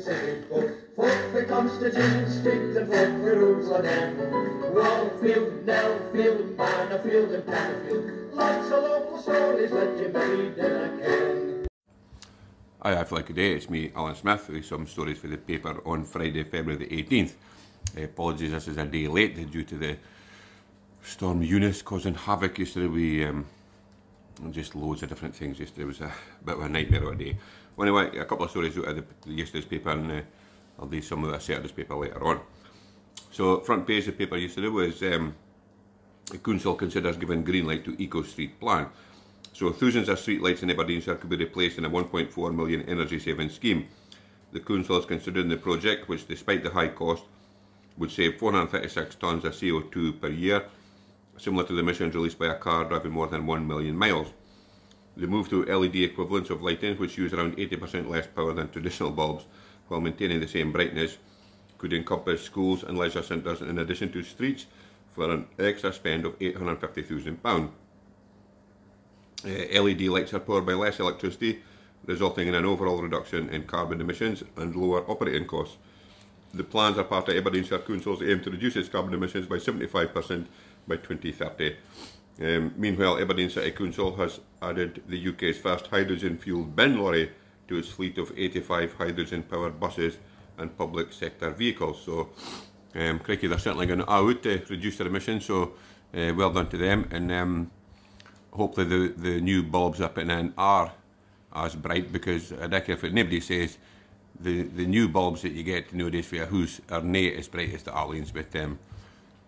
for Jerusalem. Wallfield, Nellfield, and. Lots of local stories a can. Hi, I feel like a day. It's me, Alan Smith, with some stories for the paper on Friday, February the 18th. Uh, apologies, this is a day late due to the Storm Eunice causing havoc yesterday. We um, just loads of different things yesterday. It was a bit of a nightmare of a day. Well, anyway, a couple of stories out of the yesterday's paper, and uh, I'll do some of the Saturday's paper later on. So, front page of the paper yesterday was um, the Council considers giving green light to Eco Street plan. So, thousands of street lights in Aberdeenshire could be replaced in a 1.4 million energy saving scheme. The Council is considering the project, which, despite the high cost, would save 436 tonnes of CO2 per year similar to the emissions released by a car driving more than 1 million miles. The move to LED equivalents of lighting, which use around 80% less power than traditional bulbs while maintaining the same brightness, could encompass schools and leisure centres in addition to streets for an extra spend of £850,000. Uh, LED lights are powered by less electricity, resulting in an overall reduction in carbon emissions and lower operating costs. The plans are part of Aberdeenshire Council's aim to reduce its carbon emissions by 75% by 2030. Um, meanwhile, Aberdeen City Council has added the UK's first hydrogen-fuelled bin lorry to its fleet of 85 hydrogen-powered buses and public sector vehicles. So, um, crikey, they're certainly going out to reduce their emissions, so uh, well done to them. And um, hopefully the, the new bulbs up in are as bright because I reckon if nobody says the, the new bulbs that you get nowadays for your house are not as bright as the Arlene's, but um,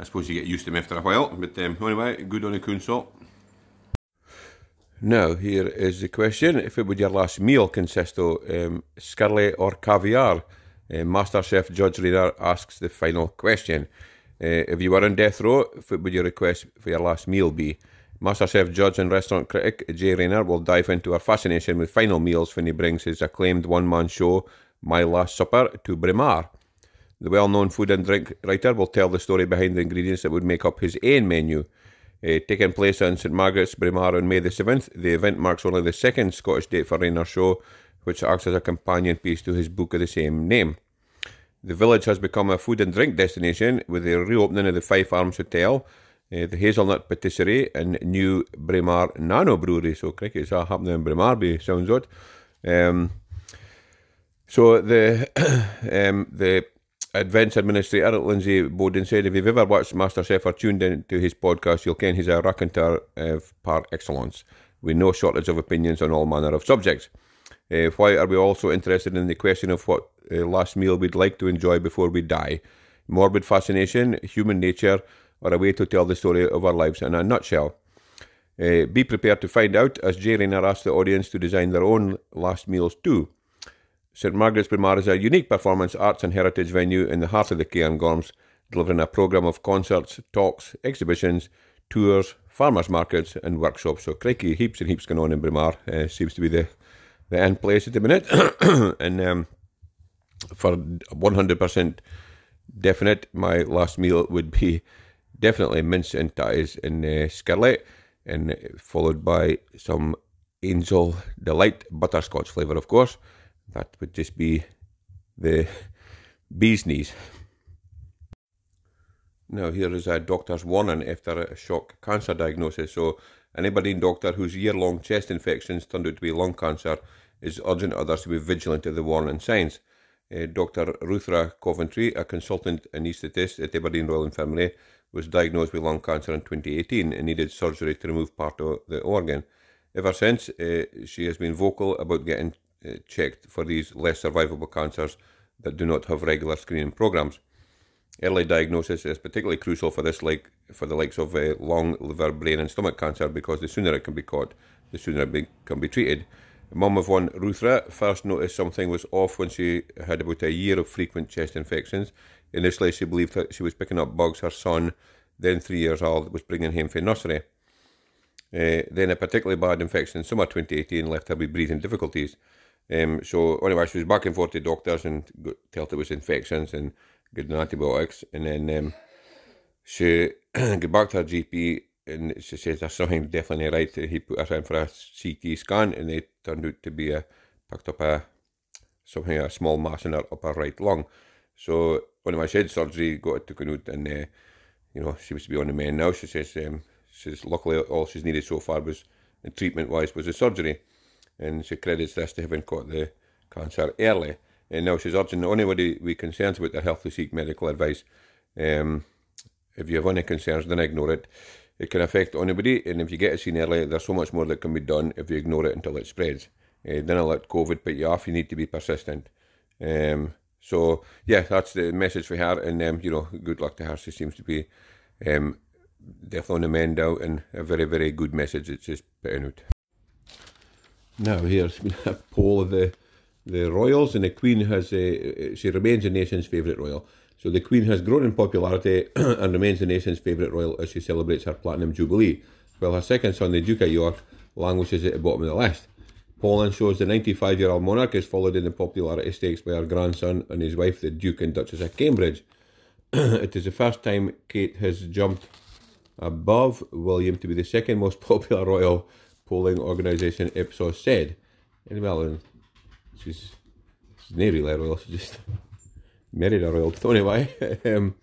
I suppose you get used to them after a while, but um, anyway, good on the council. Now, here is the question. If it would your last meal consist of um, skirlie or caviar? Uh, Master Chef Judge Rayner asks the final question. Uh, if you were on death row, what would your request for your last meal be? Master Chef Judge and restaurant critic Jay Rayner will dive into our fascination with final meals when he brings his acclaimed one-man show, My Last Supper, to Braemar. The well known food and drink writer will tell the story behind the ingredients that would make up his own menu. Uh, taking place in St Margaret's, Braemar on May the 7th, the event marks only the second Scottish date for Rayner's show, which acts as a companion piece to his book of the same name. The village has become a food and drink destination with the reopening of the Fife Arms Hotel, uh, the Hazelnut Patisserie, and new Braemar Nano Brewery. So, cricket, is that happening in Braemar? Be sounds odd. Um, so the um, the Advance Administrator Lindsay Bowden said, if you've ever watched MasterChef or tuned in to his podcast, you'll ken he's a raconteur uh, par excellence, with no shortage of opinions on all manner of subjects. Uh, why are we also interested in the question of what uh, last meal we'd like to enjoy before we die? Morbid fascination, human nature, or a way to tell the story of our lives in a nutshell? Uh, be prepared to find out as Jay Rayner asked the audience to design their own last meals too. St Margaret's Braemar is a unique performance arts and heritage venue in the heart of the Cairngorms, delivering a programme of concerts, talks, exhibitions, tours, farmers markets and workshops. So crikey, heaps and heaps going on in Braemar. Uh, seems to be the, the end place at the minute. and um, for 100% definite, my last meal would be definitely mince and ties in uh, Skirlie and followed by some Angel Delight butterscotch flavour, of course. That would just be the bee's knees. Now, here is a doctor's warning after a shock cancer diagnosis. So, anybody in doctor whose year long chest infections turned out to be lung cancer is urging others to be vigilant of the warning signs. Uh, Dr. Ruthra Coventry, a consultant anaesthetist at Aberdeen Royal Infirmary, was diagnosed with lung cancer in 2018 and needed surgery to remove part of the organ. Ever since, uh, she has been vocal about getting uh, checked for these less survivable cancers that do not have regular screening programs. Early diagnosis is particularly crucial for this, like for the likes of uh, lung, liver, brain, and stomach cancer, because the sooner it can be caught, the sooner it be, can be treated. Mum of one, Ruthra, first noticed something was off when she had about a year of frequent chest infections. Initially, she believed that she was picking up bugs her son, then three years old, was bringing him from nursery. Uh, then a particularly bad infection in summer 2018 left her with breathing difficulties. Um, so anyway, she was back and forth to doctors and got told it was infections and got antibiotics. And then um, she got back to her GP and she says there's something definitely right. He put her in for a CT scan and it turned out to be a picked up a something a small mass in her upper right lung. So when my shed surgery, got it taken out, and uh, you know she was to be on the mend now. She says um, says luckily all she's needed so far was treatment wise was the surgery, and she credits this to having caught the cancer early. And now she's urging anybody we concerns about their health to seek medical advice. Um, if you have any concerns, then ignore it. It can affect anybody, and if you get it seen early, there's so much more that can be done if you ignore it until it spreads. Uh, then I'll let COVID put you off. You need to be persistent. Um, so yeah, that's the message for her, and um, you know, good luck to her. She seems to be um, definitely on the mend out, and a very, very good message. It's just putting out. Now here's a poll of the the royals, and the Queen has uh, she remains the nation's favourite royal. So the Queen has grown in popularity and remains the nation's favourite royal as she celebrates her platinum jubilee, while her second son, the Duke of York, languishes at the bottom of the list. Polling shows the 95 year old monarch is followed in the popularity stakes by her grandson and his wife, the Duke and Duchess of Cambridge. it is the first time Kate has jumped above William to be the second most popular royal polling organisation, Ipsos said. And well, she's, she's not really royal, she just married a royal. But anyway, um,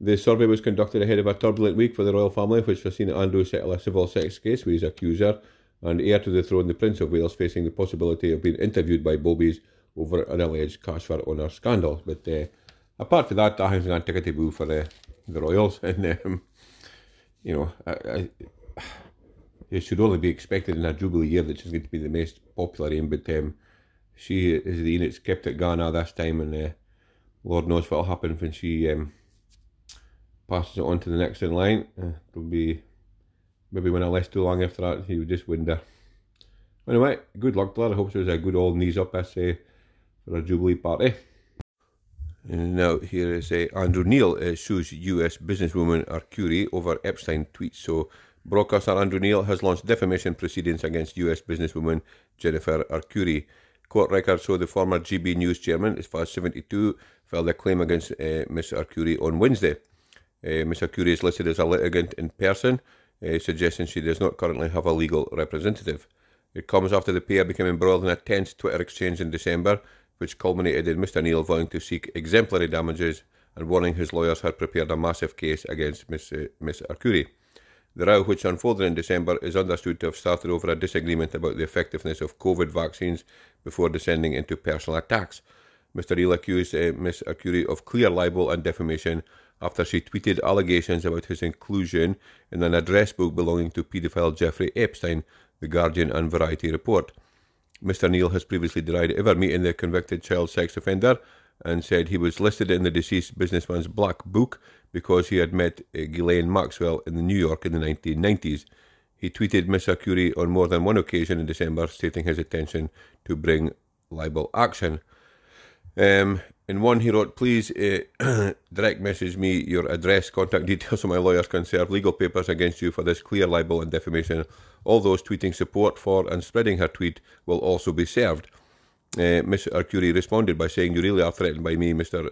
the survey was conducted ahead of a turbulent week for the royal family, which has seen Andrew settle a civil sex case with his accuser and heir to the throne, the Prince of Wales, facing the possibility of being interviewed by Bobbies over an alleged cash for owner scandal. But uh, apart from that, I think it's going to boo for the, the Royals. And, um, you know, I, I, it should only be expected in a Jubilee year that she's going to be the most popular aim, but um, she is the unit kept at Ghana this time, and uh, Lord knows what will happen when she um, passes it on to the next in line. Uh, it'll be maybe when I last too long after that, he would just wonder. Anyway, good luck, to lad. I hope there's a good old knees up, I say, for a Jubilee party. And now here is uh, Andrew Neil uh, sues US businesswoman Arcuri over Epstein tweets. So broadcaster Andrew Neil has launched defamation proceedings against US businesswoman Jennifer Arcuri. Court records show the former GB News chairman, as far as 72, filed a claim against uh, Ms Arcuri on Wednesday. Uh, Ms Arcuri is listed as a litigant in person, uh, suggesting she does not currently have a legal representative. It comes after the pair became embroiled in a tense Twitter exchange in December, which culminated in Mr Neil vowing to seek exemplary damages and warning his lawyers had prepared a massive case against Ms. uh, Miss Arcuri. The row, which unfolded in December, is understood to have started over a disagreement about the effectiveness of COVID vaccines before descending into personal attacks. Mr. Neil accused uh, Miss Arcuri of clear libel and defamation after she tweeted allegations about his inclusion in an address book belonging to paedophile Jeffrey Epstein, The Guardian and Variety report. Mr. Neil has previously denied ever meeting the convicted child sex offender and said he was listed in the deceased businessman's black book because he had met uh, Ghislaine Maxwell in New York in the 1990s. He tweeted Miss Arcuri on more than one occasion in December, stating his intention to bring libel action. Um, in one, he wrote, Please uh, direct message me your address, contact details so my lawyers can serve legal papers against you for this clear libel and defamation. All those tweeting support for and spreading her tweet will also be served. Uh, Miss Arcuri responded by saying, You really are threatened by me, Mr.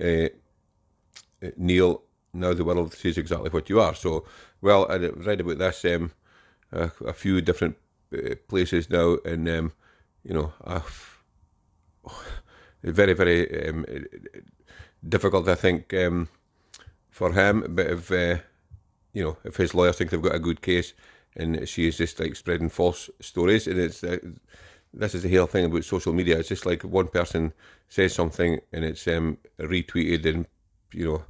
Uh, Neil. Now the world sees exactly what you are. So, well, I read about this um, a, a, few different places now, and, um, you know, very, very um, difficult, I think, um, for him. But if uh, you know, if his lawyers think they've got a good case, and she is just like spreading false stories, and it's uh, this is the whole thing about social media. It's just like one person says something and it's um, retweeted and you know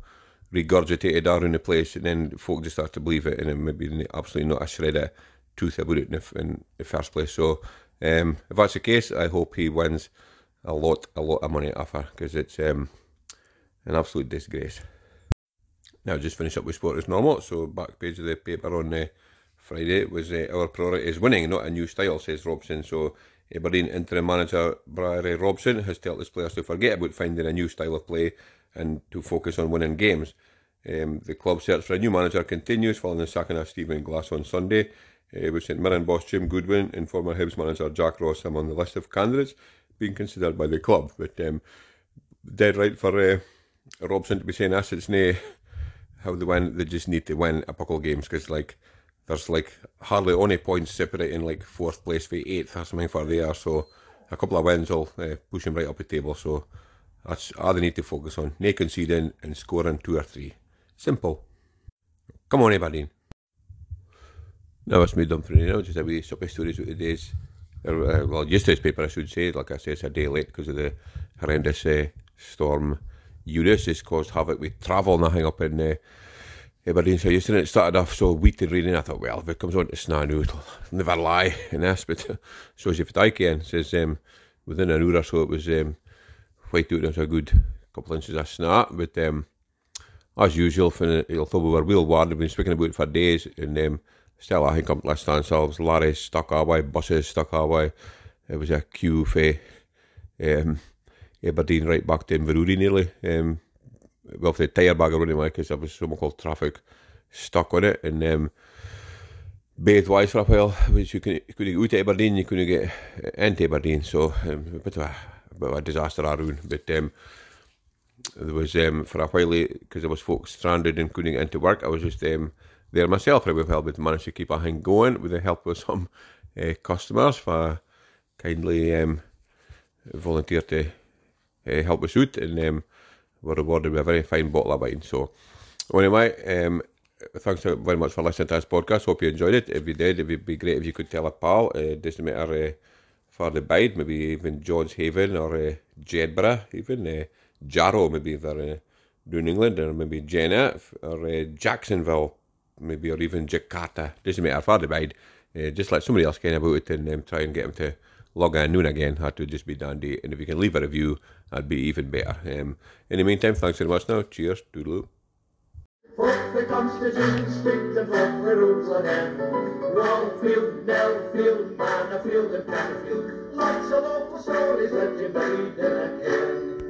regurgitated around the place, and then folk just start to believe it, and it maybe absolutely not a shred of truth about it in the, in the first place. So um, if that's the case, I hope he wins a lot, a lot of money off her because it's um, an absolute disgrace. Now, just finish up with sport as normal. So, back page of the paper on uh, Friday was uh, our priority is winning, not a new style, says Robson. So, Aberdeen interim manager Barry Robson has told his players to forget about finding a new style of play and to focus on winning games. Um, the club search for a new manager continues following the sacking of Stephen Glass on Sunday, uh, with St Mirren boss Jim Goodwin and former Hibs manager Jack Ross among the list of candidates being considered by the club. But um, dead right for uh, Robson to be saying this. It's no how they win. They just need to win a couple of games because like there's like hardly any points separating like fourth place for eighth or something for there. So a couple of wins will uh, push him right up the table. So that's all they need to focus on. No conceding and scoring two or three. Simple. Come on, Aberdeen. Now it's me for you know, just a wee supper stories of the days. Uh, well, yesterday's paper, I should say. Like I say, it's a day late because of the horrendous uh, storm. Eunice has caused havoc with travel and hang up in uh, Aberdeen. So yesterday it started off so wheat and raining. I thought, well, if it comes on to snow now, it'll never lie in this. But so if it again, says um, within an hour or so, it was um, white out. It was a good couple inches of snow. But um, as usual, for, although we were real worried, we've been speaking about it for days, and um, still I think I'm less than ourselves. Lorries stuck away, buses stuck away. It was a queue for um, Aberdeen right back to Inverurie nearly. Um, well, for the tyre bag anyway, because there was so much called traffic stuck on it. And um, both wise for a while, which you, can, you couldn't out to Aberdeen, you couldn't get into Aberdeen. So um, a bit of a, a, bit of a disaster around. But um, there was, um, for a while, because there was folks stranded and couldn't get into work, I was just um, there myself right with help, but managed to keep a thing going with the help of some uh, customers for kindly um, volunteered to uh, help us out and um, were rewarded with a very fine bottle of wine. So, anyway, um, thanks very much for listening to this podcast. Hope you enjoyed it. If you did, it would be great if you could tell a pal. Uh, doesn't matter uh, for the bide, maybe even George Haven or uh, Jedburgh, even uh, Jarrow, maybe if they're uh, doing England, or maybe Jenna or uh, Jacksonville, maybe, or even Jakarta. Doesn't matter for the bide. Uh, just let somebody else kind about it and um, try and get them to log in noon again. That would just be dandy. And if you can leave a review, that'd be even better. Um, in the meantime, thanks very much now. Cheers. Doodaloo. The Constitution, speak the rules Manorfield and. Lots of local stories made